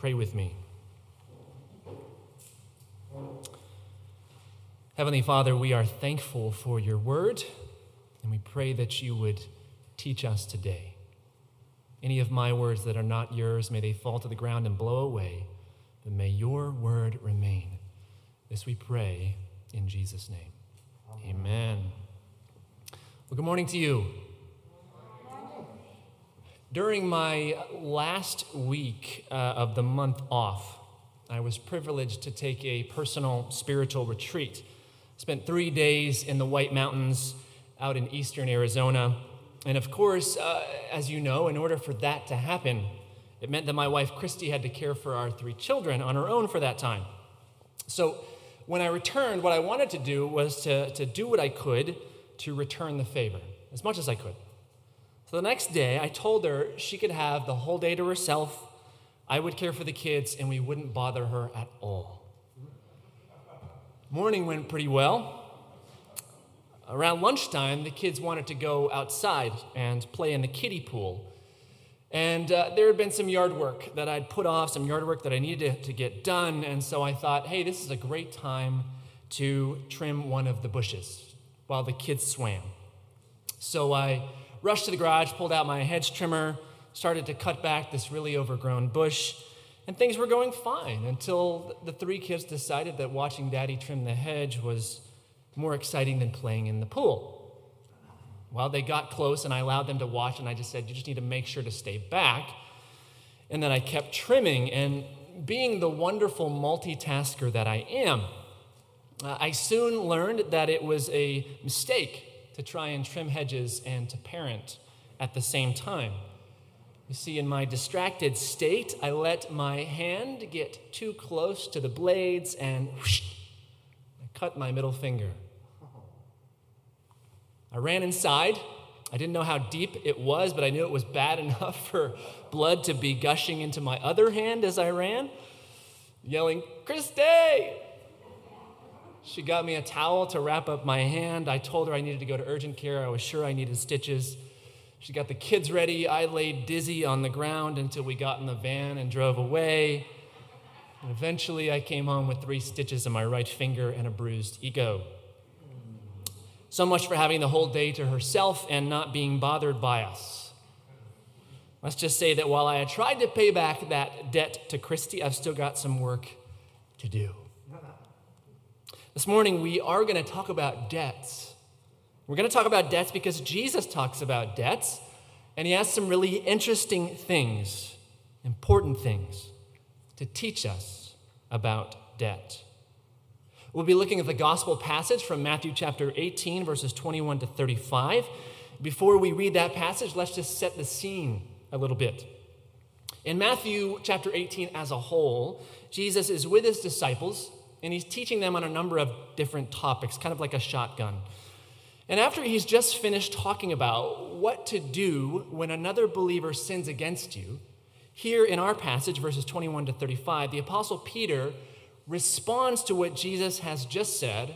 Pray with me. Heavenly Father, we are thankful for your word, and we pray that you would teach us today. Any of my words that are not yours, may they fall to the ground and blow away, but may your word remain. This we pray in Jesus' name. Amen. Well, good morning to you. During my last week uh, of the month off, I was privileged to take a personal spiritual retreat. Spent three days in the White Mountains out in eastern Arizona. And of course, uh, as you know, in order for that to happen, it meant that my wife Christy had to care for our three children on her own for that time. So when I returned, what I wanted to do was to, to do what I could to return the favor, as much as I could. So the next day, I told her she could have the whole day to herself. I would care for the kids, and we wouldn't bother her at all. Morning went pretty well. Around lunchtime, the kids wanted to go outside and play in the kiddie pool. And uh, there had been some yard work that I'd put off, some yard work that I needed to, to get done. And so I thought, hey, this is a great time to trim one of the bushes while the kids swam. So I rushed to the garage, pulled out my hedge trimmer, started to cut back this really overgrown bush, and things were going fine until the three kids decided that watching daddy trim the hedge was more exciting than playing in the pool. Well, they got close, and I allowed them to watch, and I just said, You just need to make sure to stay back. And then I kept trimming, and being the wonderful multitasker that I am, uh, I soon learned that it was a mistake to try and trim hedges and to parent at the same time. You see, in my distracted state, I let my hand get too close to the blades and whoosh, I cut my middle finger. I ran inside. I didn't know how deep it was, but I knew it was bad enough for blood to be gushing into my other hand as I ran, yelling, Christy! She got me a towel to wrap up my hand. I told her I needed to go to urgent care. I was sure I needed stitches. She got the kids ready. I laid dizzy on the ground until we got in the van and drove away. And eventually, I came home with three stitches in my right finger and a bruised ego. So much for having the whole day to herself and not being bothered by us. Let's just say that while I had tried to pay back that debt to Christy, I've still got some work to do. This morning, we are going to talk about debts. We're going to talk about debts because Jesus talks about debts, and he has some really interesting things, important things, to teach us about debt. We'll be looking at the gospel passage from Matthew chapter 18, verses 21 to 35. Before we read that passage, let's just set the scene a little bit. In Matthew chapter 18 as a whole, Jesus is with his disciples and he's teaching them on a number of different topics, kind of like a shotgun. And after he's just finished talking about what to do when another believer sins against you, here in our passage, verses 21 to 35, the Apostle Peter responds to what Jesus has just said,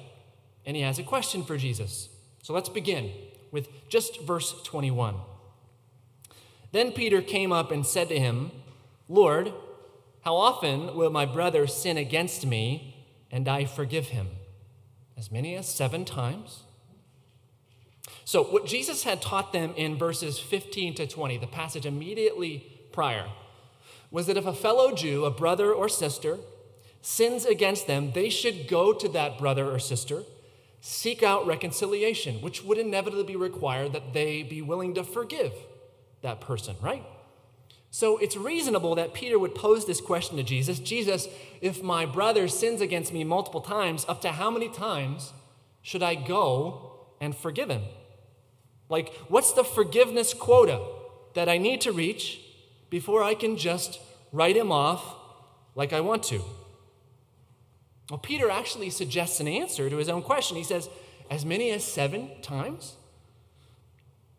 and he has a question for Jesus. So let's begin with just verse 21. Then Peter came up and said to him, Lord, how often will my brother sin against me and I forgive him. As many as seven times. So, what Jesus had taught them in verses 15 to 20, the passage immediately prior, was that if a fellow Jew, a brother or sister, sins against them, they should go to that brother or sister, seek out reconciliation, which would inevitably require that they be willing to forgive that person, right? So it's reasonable that Peter would pose this question to Jesus Jesus, if my brother sins against me multiple times, up to how many times should I go and forgive him? Like, what's the forgiveness quota that I need to reach before I can just write him off like I want to? Well, Peter actually suggests an answer to his own question. He says, as many as seven times?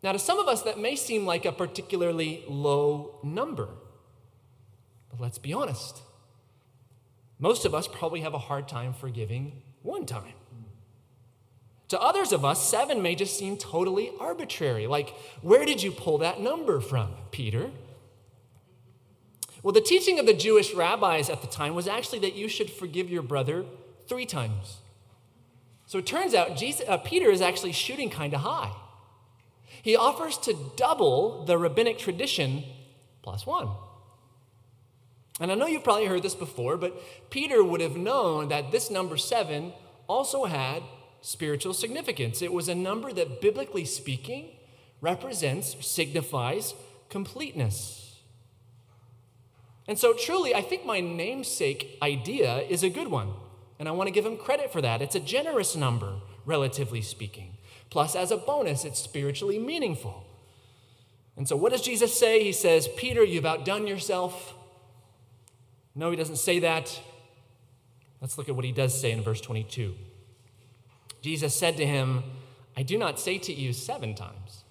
Now, to some of us, that may seem like a particularly low number. But let's be honest. Most of us probably have a hard time forgiving one time. To others of us, seven may just seem totally arbitrary. Like, where did you pull that number from, Peter? Well, the teaching of the Jewish rabbis at the time was actually that you should forgive your brother three times. So it turns out Jesus, uh, Peter is actually shooting kind of high. He offers to double the rabbinic tradition plus one. And I know you've probably heard this before, but Peter would have known that this number seven also had spiritual significance. It was a number that, biblically speaking, represents, signifies completeness. And so, truly, I think my namesake idea is a good one. And I want to give him credit for that. It's a generous number, relatively speaking. Plus, as a bonus, it's spiritually meaningful. And so, what does Jesus say? He says, Peter, you've outdone yourself. No, he doesn't say that. Let's look at what he does say in verse 22. Jesus said to him, I do not say to you seven times,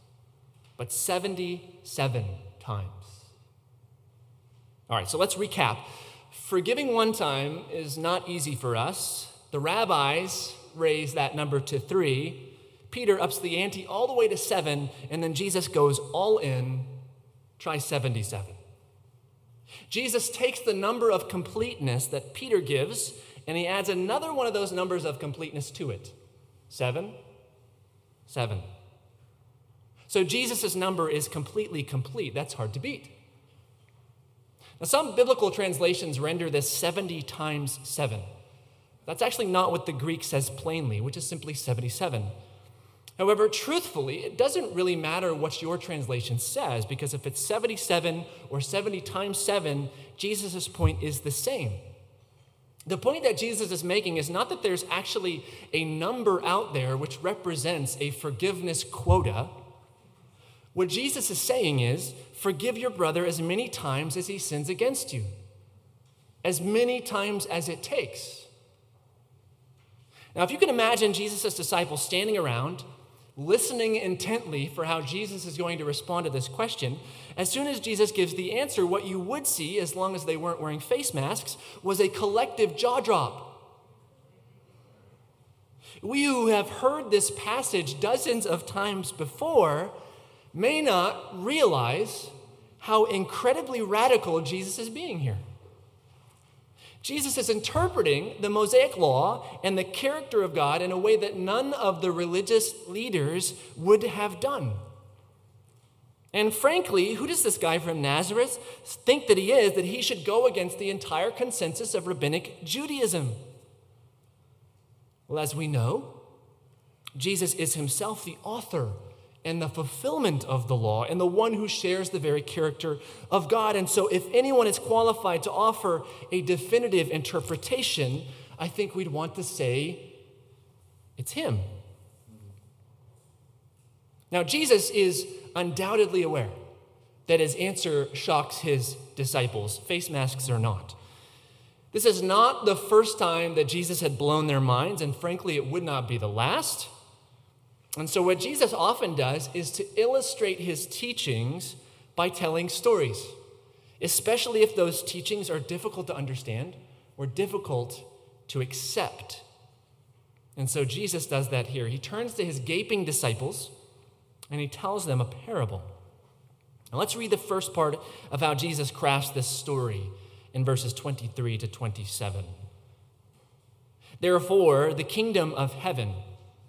but 77 times. All right, so let's recap. Forgiving one time is not easy for us. The rabbis raise that number to three. Peter ups the ante all the way to seven, and then Jesus goes all in, try 77. Jesus takes the number of completeness that Peter gives, and he adds another one of those numbers of completeness to it seven, seven. So Jesus' number is completely complete. That's hard to beat. Now, some biblical translations render this 70 times 7. That's actually not what the Greek says plainly, which is simply 77. However, truthfully, it doesn't really matter what your translation says, because if it's 77 or 70 times 7, Jesus' point is the same. The point that Jesus is making is not that there's actually a number out there which represents a forgiveness quota. What Jesus is saying is forgive your brother as many times as he sins against you, as many times as it takes. Now, if you can imagine Jesus' disciples standing around, listening intently for how Jesus is going to respond to this question, as soon as Jesus gives the answer, what you would see, as long as they weren't wearing face masks, was a collective jaw drop. We who have heard this passage dozens of times before may not realize how incredibly radical Jesus is being here. Jesus is interpreting the Mosaic law and the character of God in a way that none of the religious leaders would have done. And frankly, who does this guy from Nazareth think that he is that he should go against the entire consensus of rabbinic Judaism? Well, as we know, Jesus is himself the author and the fulfillment of the law and the one who shares the very character of God. And so, if anyone is qualified to offer a definitive interpretation, I think we'd want to say it's him. Now, Jesus is undoubtedly aware that his answer shocks his disciples, face masks or not. This is not the first time that Jesus had blown their minds, and frankly, it would not be the last. And so, what Jesus often does is to illustrate his teachings by telling stories, especially if those teachings are difficult to understand or difficult to accept. And so, Jesus does that here. He turns to his gaping disciples and he tells them a parable. Now, let's read the first part of how Jesus crafts this story in verses 23 to 27. Therefore, the kingdom of heaven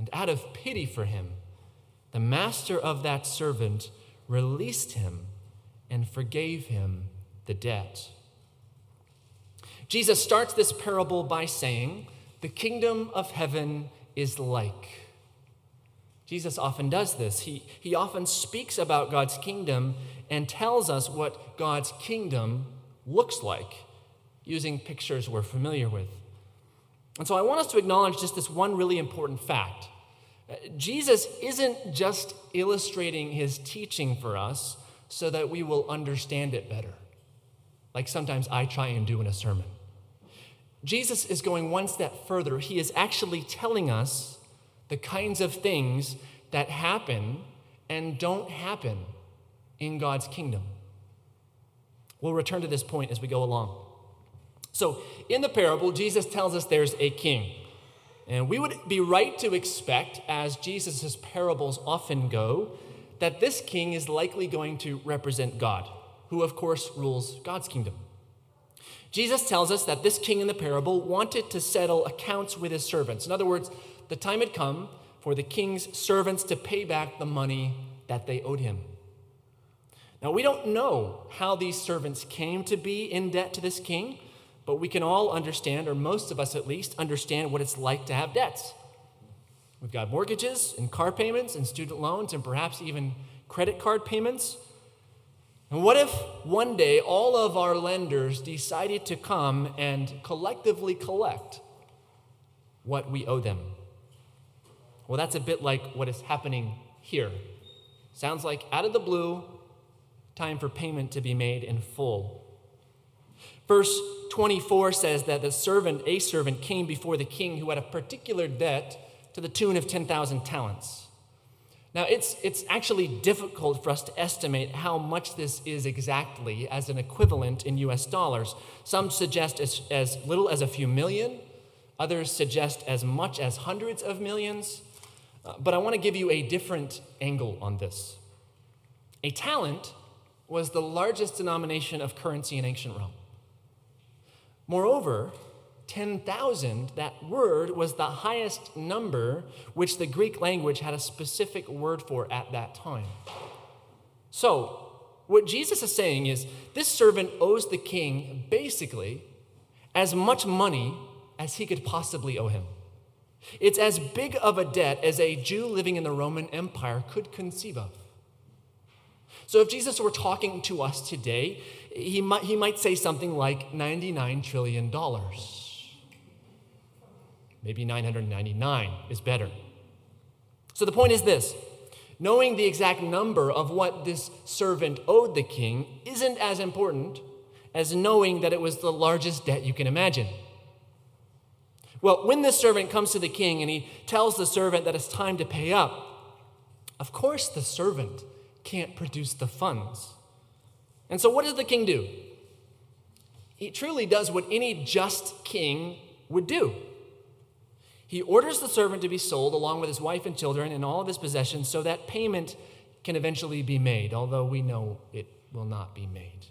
And out of pity for him, the master of that servant released him and forgave him the debt. Jesus starts this parable by saying, The kingdom of heaven is like. Jesus often does this. He, he often speaks about God's kingdom and tells us what God's kingdom looks like using pictures we're familiar with. And so I want us to acknowledge just this one really important fact. Uh, Jesus isn't just illustrating his teaching for us so that we will understand it better. like sometimes I try and do in a sermon. Jesus is going one step further. He is actually telling us the kinds of things that happen and don't happen in God's kingdom. We'll return to this point as we go along. So, in the parable, Jesus tells us there's a king. And we would be right to expect, as Jesus' parables often go, that this king is likely going to represent God, who, of course, rules God's kingdom. Jesus tells us that this king in the parable wanted to settle accounts with his servants. In other words, the time had come for the king's servants to pay back the money that they owed him. Now, we don't know how these servants came to be in debt to this king, but we can all understand, or most of us at least, understand what it's like to have debts. We've got mortgages and car payments and student loans and perhaps even credit card payments. And what if one day all of our lenders decided to come and collectively collect what we owe them? Well, that's a bit like what is happening here. Sounds like out of the blue, time for payment to be made in full. Verse 24 says that the servant, a servant, came before the king who had a particular debt to the tune of 10,000 talents. Now, it's, it's actually difficult for us to estimate how much this is exactly as an equivalent in US dollars. Some suggest as, as little as a few million, others suggest as much as hundreds of millions. Uh, but I want to give you a different angle on this. A talent was the largest denomination of currency in ancient Rome. Moreover, 10,000, that word was the highest number which the Greek language had a specific word for at that time. So, what Jesus is saying is this servant owes the king basically as much money as he could possibly owe him. It's as big of a debt as a Jew living in the Roman Empire could conceive of. So, if Jesus were talking to us today, he might, he might say something like $99 trillion. Maybe 999 is better. So the point is this knowing the exact number of what this servant owed the king isn't as important as knowing that it was the largest debt you can imagine. Well, when this servant comes to the king and he tells the servant that it's time to pay up, of course the servant can't produce the funds. And so, what does the king do? He truly does what any just king would do. He orders the servant to be sold along with his wife and children and all of his possessions so that payment can eventually be made, although we know it will not be made.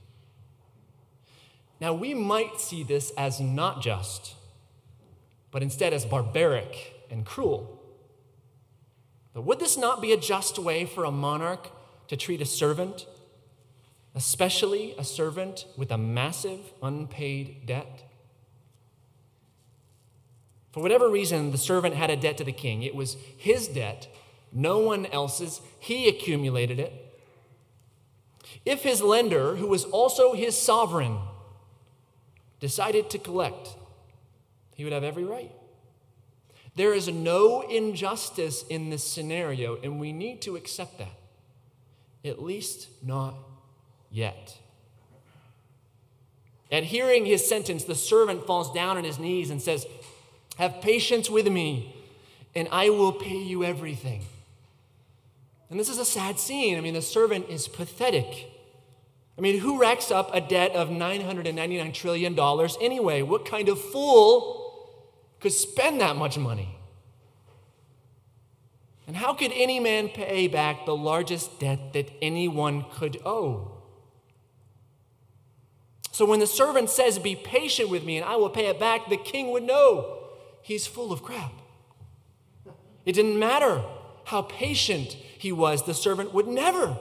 Now, we might see this as not just, but instead as barbaric and cruel. But would this not be a just way for a monarch to treat a servant, especially a servant with a massive unpaid debt? For whatever reason, the servant had a debt to the king. It was his debt, no one else's. He accumulated it. If his lender, who was also his sovereign, decided to collect, he would have every right. There is no injustice in this scenario, and we need to accept that. At least not yet. At hearing his sentence, the servant falls down on his knees and says, have patience with me, and I will pay you everything. And this is a sad scene. I mean, the servant is pathetic. I mean, who racks up a debt of $999 trillion anyway? What kind of fool could spend that much money? And how could any man pay back the largest debt that anyone could owe? So when the servant says, Be patient with me and I will pay it back, the king would know he's full of crap. It didn't matter how patient he was, the servant would never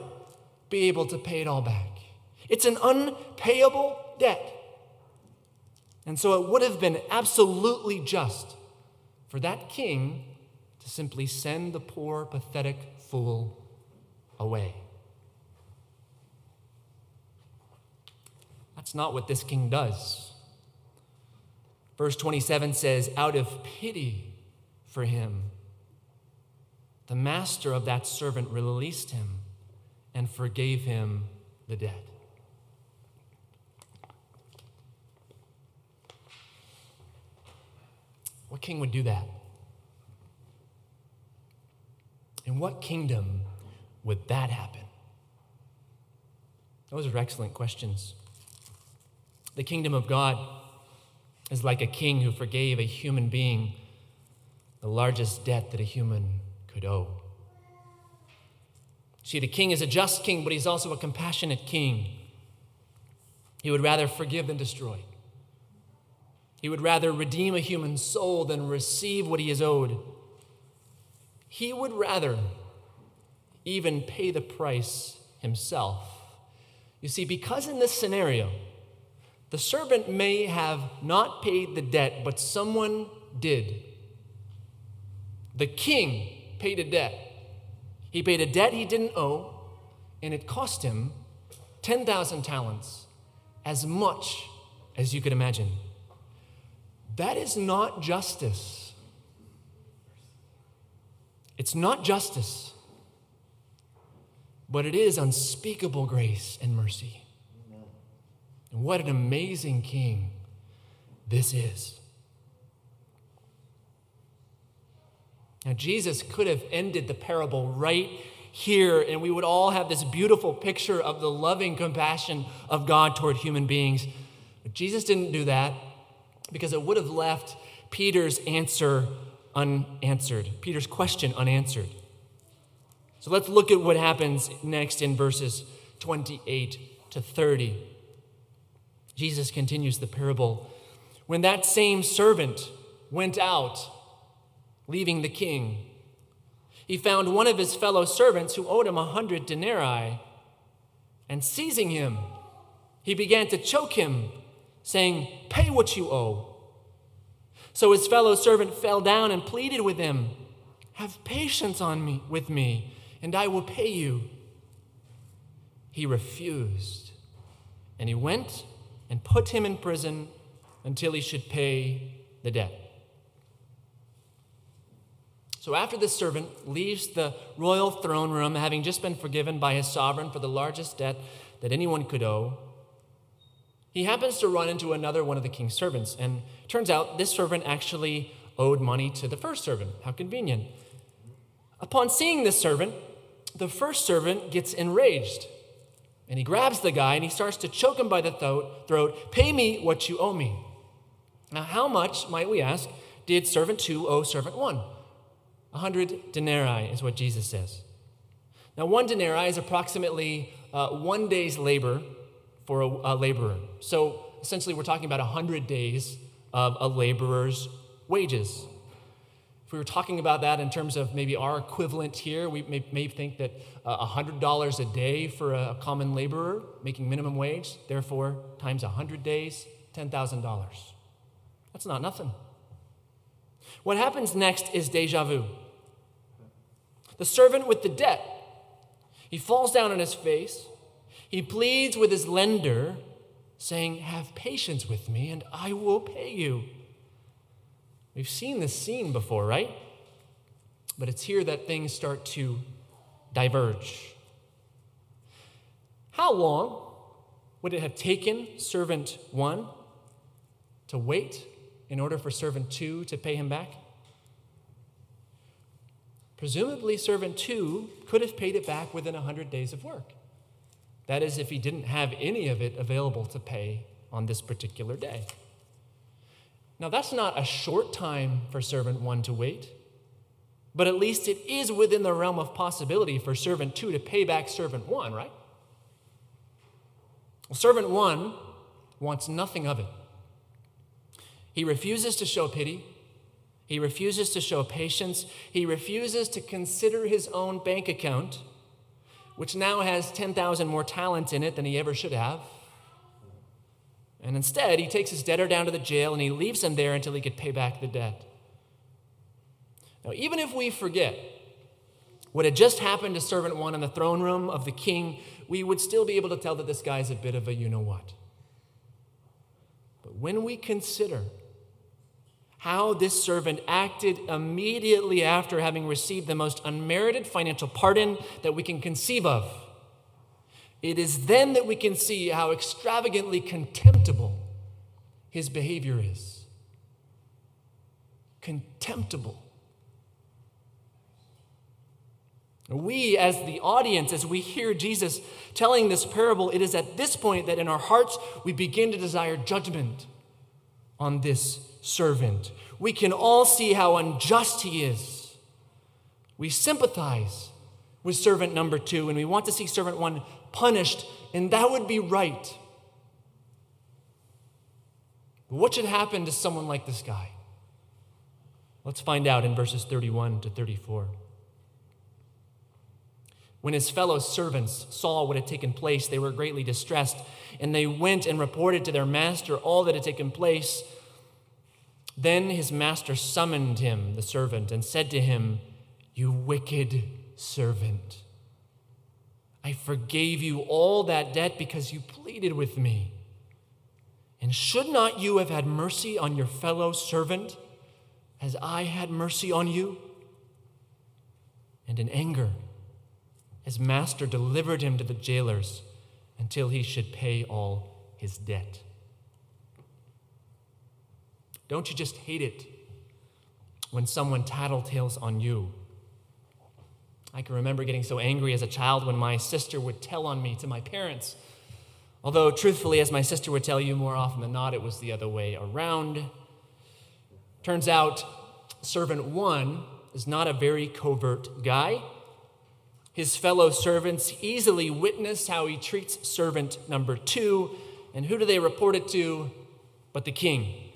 be able to pay it all back. It's an unpayable debt. And so it would have been absolutely just for that king to simply send the poor, pathetic fool away. Not what this king does. Verse 27 says, out of pity for him, the master of that servant released him and forgave him the debt. What king would do that? In what kingdom would that happen? Those are excellent questions. The kingdom of God is like a king who forgave a human being the largest debt that a human could owe. See, the king is a just king, but he's also a compassionate king. He would rather forgive than destroy. He would rather redeem a human soul than receive what he is owed. He would rather even pay the price himself. You see, because in this scenario, the servant may have not paid the debt, but someone did. The king paid a debt. He paid a debt he didn't owe, and it cost him 10,000 talents, as much as you could imagine. That is not justice. It's not justice, but it is unspeakable grace and mercy. And what an amazing king this is. Now, Jesus could have ended the parable right here, and we would all have this beautiful picture of the loving compassion of God toward human beings. But Jesus didn't do that because it would have left Peter's answer unanswered, Peter's question unanswered. So let's look at what happens next in verses 28 to 30. Jesus continues the parable. When that same servant went out, leaving the king, he found one of his fellow servants who owed him a hundred denarii. And seizing him, he began to choke him, saying, Pay what you owe. So his fellow servant fell down and pleaded with him, Have patience on me with me, and I will pay you. He refused, and he went and put him in prison until he should pay the debt. So, after this servant leaves the royal throne room, having just been forgiven by his sovereign for the largest debt that anyone could owe, he happens to run into another one of the king's servants. And turns out this servant actually owed money to the first servant. How convenient. Upon seeing this servant, the first servant gets enraged and he grabs the guy and he starts to choke him by the throat. Pay me what you owe me. Now, how much, might we ask, did servant two owe servant one? A hundred denarii is what Jesus says. Now, one denarii is approximately uh, one day's labor for a, a laborer. So, essentially, we're talking about a hundred days of a laborer's wages. If we were talking about that in terms of maybe our equivalent here, we may, may think that uh, $100 a day for a common laborer making minimum wage, therefore, times 100 days, $10,000. That's not nothing. What happens next is deja vu. The servant with the debt, he falls down on his face. He pleads with his lender, saying, Have patience with me, and I will pay you. We've seen this scene before, right? But it's here that things start to diverge. How long would it have taken servant one to wait in order for servant two to pay him back? Presumably, servant two could have paid it back within 100 days of work. That is, if he didn't have any of it available to pay on this particular day. Now, that's not a short time for servant one to wait, but at least it is within the realm of possibility for servant two to pay back servant one, right? Well, servant one wants nothing of it. He refuses to show pity. He refuses to show patience. He refuses to consider his own bank account, which now has 10,000 more talents in it than he ever should have. And instead, he takes his debtor down to the jail and he leaves him there until he could pay back the debt. Now, even if we forget what had just happened to servant one in the throne room of the king, we would still be able to tell that this guy's a bit of a you know what. But when we consider how this servant acted immediately after having received the most unmerited financial pardon that we can conceive of, it is then that we can see how extravagantly contemptible his behavior is. contemptible. We, as the audience, as we hear Jesus telling this parable, it is at this point that in our hearts we begin to desire judgment on this servant. We can all see how unjust he is. We sympathize with servant number two, and we want to see servant one punished, and that would be right. What should happen to someone like this guy? Let's find out in verses 31 to 34. When his fellow servants saw what had taken place, they were greatly distressed, and they went and reported to their master all that had taken place. Then his master summoned him, the servant, and said to him, You wicked servant, I forgave you all that debt because you pleaded with me. And should not you have had mercy on your fellow servant as I had mercy on you? And in anger, his master delivered him to the jailers until he should pay all his debt. Don't you just hate it when someone tattletales on you? I can remember getting so angry as a child when my sister would tell on me to my parents. Although, truthfully, as my sister would tell you more often than not, it was the other way around. Turns out, servant one is not a very covert guy. His fellow servants easily witness how he treats servant number two. And who do they report it to but the king?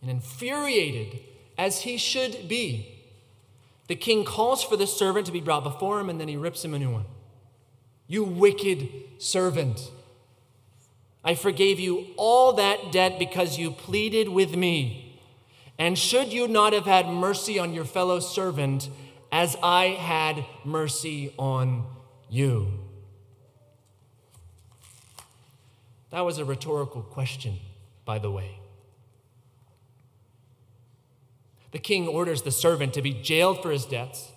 And infuriated as he should be, the king calls for the servant to be brought before him and then he rips him a new one. You wicked servant. I forgave you all that debt because you pleaded with me. And should you not have had mercy on your fellow servant, as I had mercy on you? That was a rhetorical question, by the way. The king orders the servant to be jailed for his debts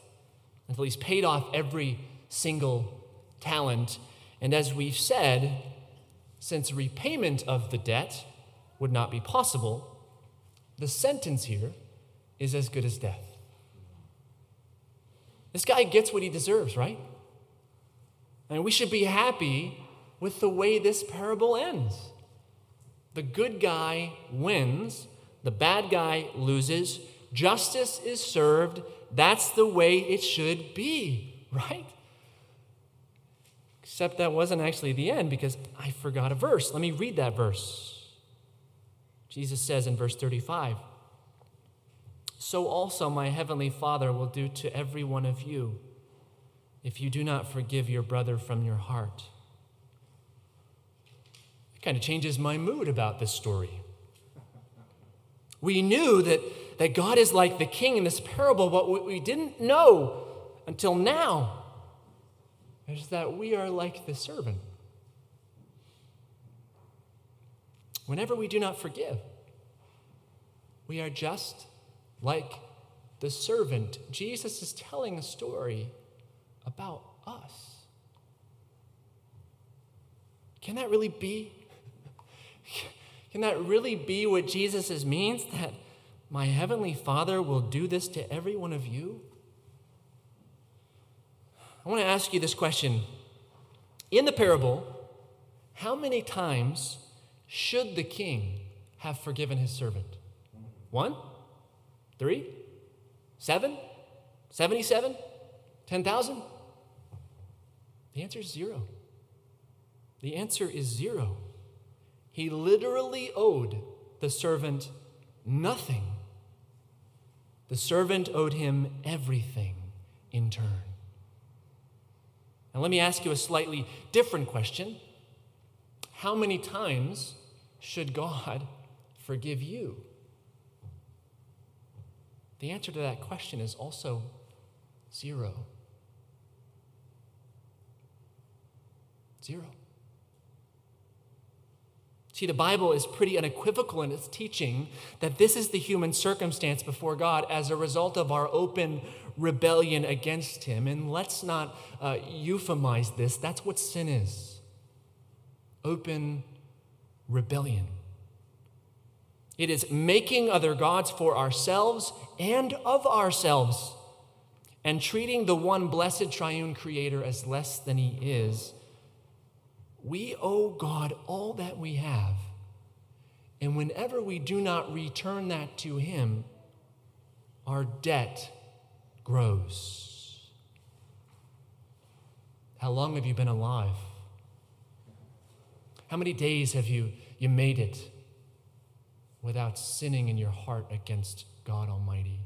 until he's paid off every single talent. And as we've said, since repayment of the debt would not be possible, the sentence here is as good as death. This guy gets what he deserves, right? And we should be happy with the way this parable ends. The good guy wins, the bad guy loses, justice is served. That's the way it should be, right? Except that wasn't actually the end because I forgot a verse. Let me read that verse. Jesus says in verse 35 so also my heavenly Father will do to every one of you if you do not forgive your brother from your heart. It kind of changes my mood about this story. We knew that, that God is like the king in this parable, but what we didn't know until now is that we are like the servant. Whenever we do not forgive, we are just like the servant. Jesus is telling a story about us. Can that really be? Can that really be what Jesus means? That my heavenly Father will do this to every one of you? I want to ask you this question. In the parable, how many times should the king have forgiven his servant? One? Three? Seven? 77? 10,000? The answer is zero. The answer is zero. He literally owed the servant nothing. The servant owed him everything in turn. Now, let me ask you a slightly different question How many times should God forgive you? The answer to that question is also zero. Zero. See, the Bible is pretty unequivocal in its teaching that this is the human circumstance before God as a result of our open rebellion against Him. And let's not uh, euphemize this. That's what sin is open rebellion. It is making other gods for ourselves and of ourselves, and treating the one blessed triune creator as less than he is. We owe God all that we have. And whenever we do not return that to him, our debt grows. How long have you been alive? How many days have you, you made it without sinning in your heart against God Almighty?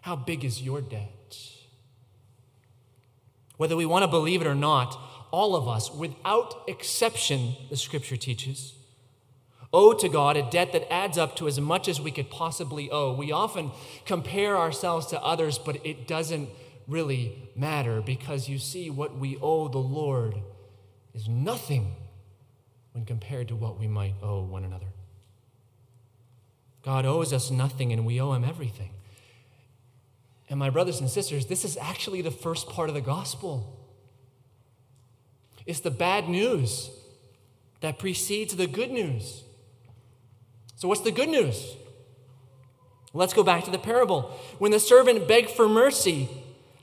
How big is your debt? Whether we want to believe it or not, all of us, without exception, the scripture teaches, owe to God a debt that adds up to as much as we could possibly owe. We often compare ourselves to others, but it doesn't really matter because you see, what we owe the Lord is nothing when compared to what we might owe one another. God owes us nothing and we owe him everything. And my brothers and sisters, this is actually the first part of the gospel. It's the bad news that precedes the good news. So, what's the good news? Let's go back to the parable. When the servant begged for mercy,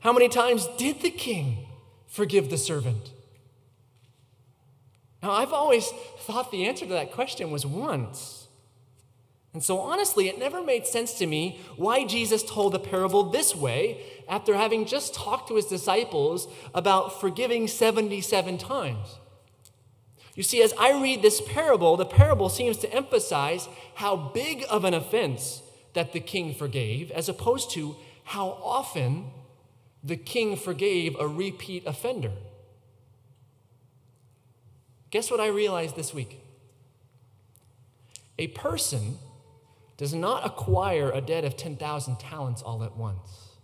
how many times did the king forgive the servant? Now, I've always thought the answer to that question was once. And so, honestly, it never made sense to me why Jesus told the parable this way after having just talked to his disciples about forgiving 77 times. You see, as I read this parable, the parable seems to emphasize how big of an offense that the king forgave, as opposed to how often the king forgave a repeat offender. Guess what I realized this week? A person does not acquire a debt of 10,000 talents all at once.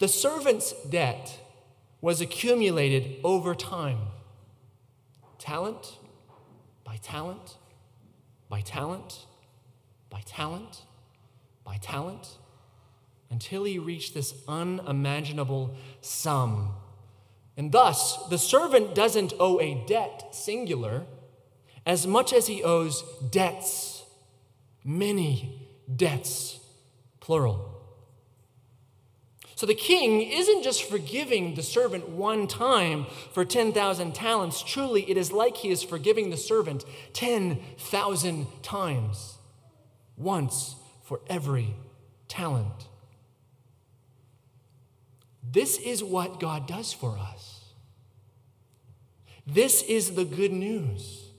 The servant's debt was accumulated over time talent by talent by talent by talent by talent until he reached this unimaginable sum. And thus, the servant doesn't owe a debt, singular, as much as he owes debts, many debts, plural. So the king isn't just forgiving the servant one time for 10,000 talents. Truly, it is like he is forgiving the servant 10,000 times, once for every talent. This is what God does for us. This is the good news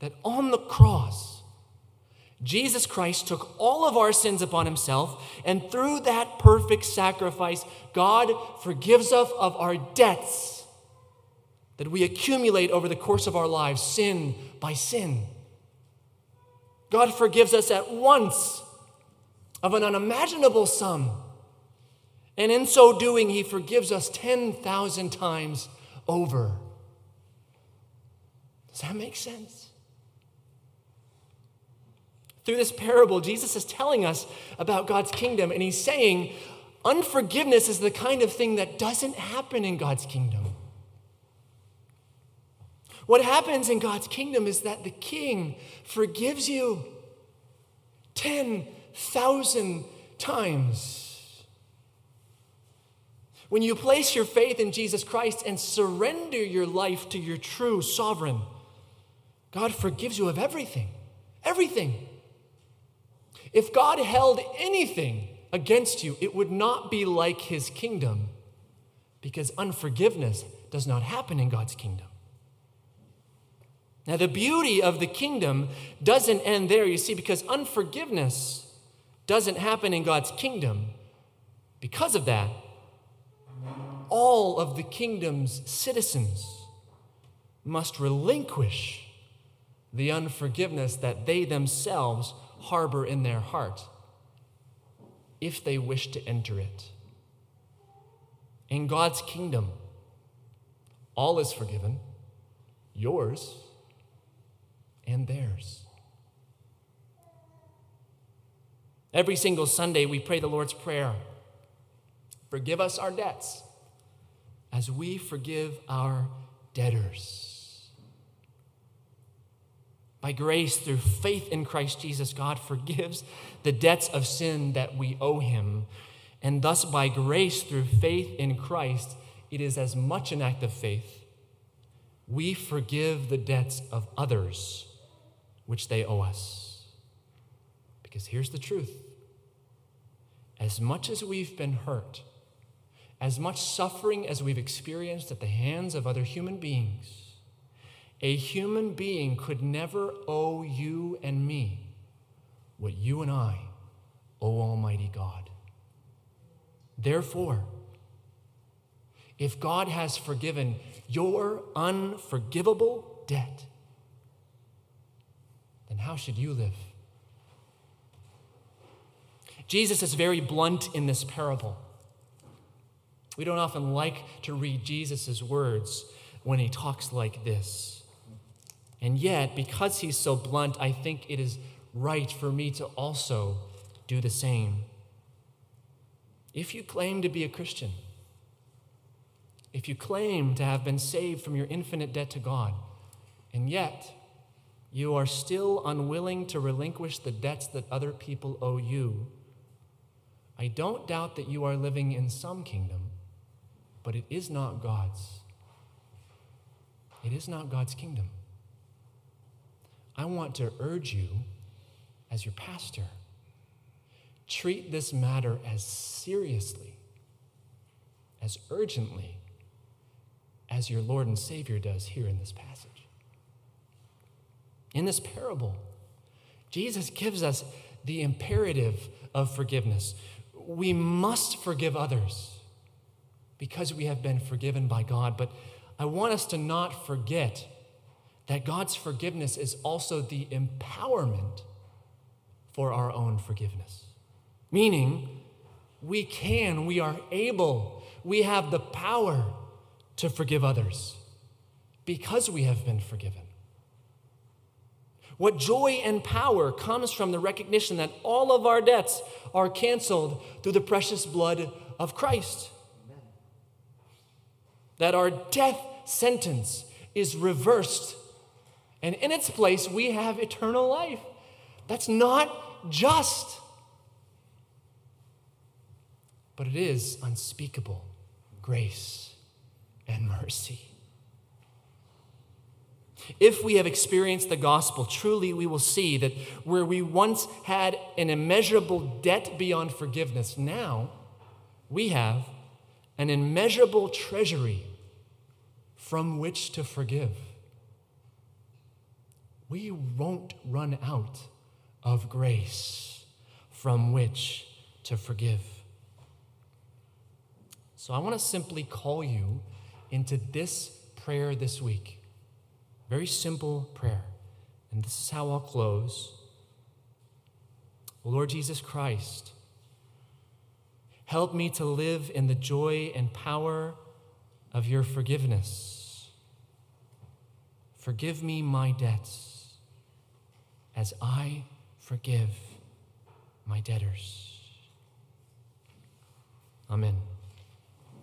that on the cross, Jesus Christ took all of our sins upon himself, and through that perfect sacrifice, God forgives us of our debts that we accumulate over the course of our lives, sin by sin. God forgives us at once of an unimaginable sum. And in so doing, he forgives us 10,000 times over. Does that make sense? Through this parable, Jesus is telling us about God's kingdom, and he's saying unforgiveness is the kind of thing that doesn't happen in God's kingdom. What happens in God's kingdom is that the king forgives you 10,000 times. When you place your faith in Jesus Christ and surrender your life to your true sovereign, God forgives you of everything. Everything. If God held anything against you, it would not be like his kingdom because unforgiveness does not happen in God's kingdom. Now, the beauty of the kingdom doesn't end there, you see, because unforgiveness doesn't happen in God's kingdom. Because of that, all of the kingdom's citizens must relinquish the unforgiveness that they themselves harbor in their heart if they wish to enter it. In God's kingdom, all is forgiven, yours and theirs. Every single Sunday, we pray the Lord's Prayer Forgive us our debts as we forgive our debtors. By grace, through faith in Christ Jesus, God forgives the debts of sin that we owe him. And thus, by grace, through faith in Christ, it is as much an act of faith. We forgive the debts of others which they owe us. Because here's the truth as much as we've been hurt, as much suffering as we've experienced at the hands of other human beings, a human being could never owe you and me what you and I owe Almighty God. Therefore, if God has forgiven your unforgivable debt, then how should you live? Jesus is very blunt in this parable. We don't often like to read Jesus' words when he talks like this. And yet, because he's so blunt, I think it is right for me to also do the same. If you claim to be a Christian, if you claim to have been saved from your infinite debt to God, and yet you are still unwilling to relinquish the debts that other people owe you, I don't doubt that you are living in some kingdom, but it is not God's. It is not God's kingdom. I want to urge you, as your pastor, treat this matter as seriously, as urgently as your Lord and Savior does here in this passage. In this parable, Jesus gives us the imperative of forgiveness. We must forgive others because we have been forgiven by God, but I want us to not forget that God's forgiveness is also the empowerment for our own forgiveness. Meaning, we can, we are able, we have the power to forgive others because we have been forgiven. What joy and power comes from the recognition that all of our debts are canceled through the precious blood of Christ. That our death sentence is reversed and in its place, we have eternal life. That's not just, but it is unspeakable grace and mercy. If we have experienced the gospel, truly we will see that where we once had an immeasurable debt beyond forgiveness, now we have an immeasurable treasury from which to forgive we won't run out of grace from which to forgive. So I want to simply call you into this prayer this week. Very simple prayer. And this is how I'll close. Lord Jesus Christ, help me to live in the joy and power of your forgiveness. Forgive me my debts as I forgive my debtors. Amen.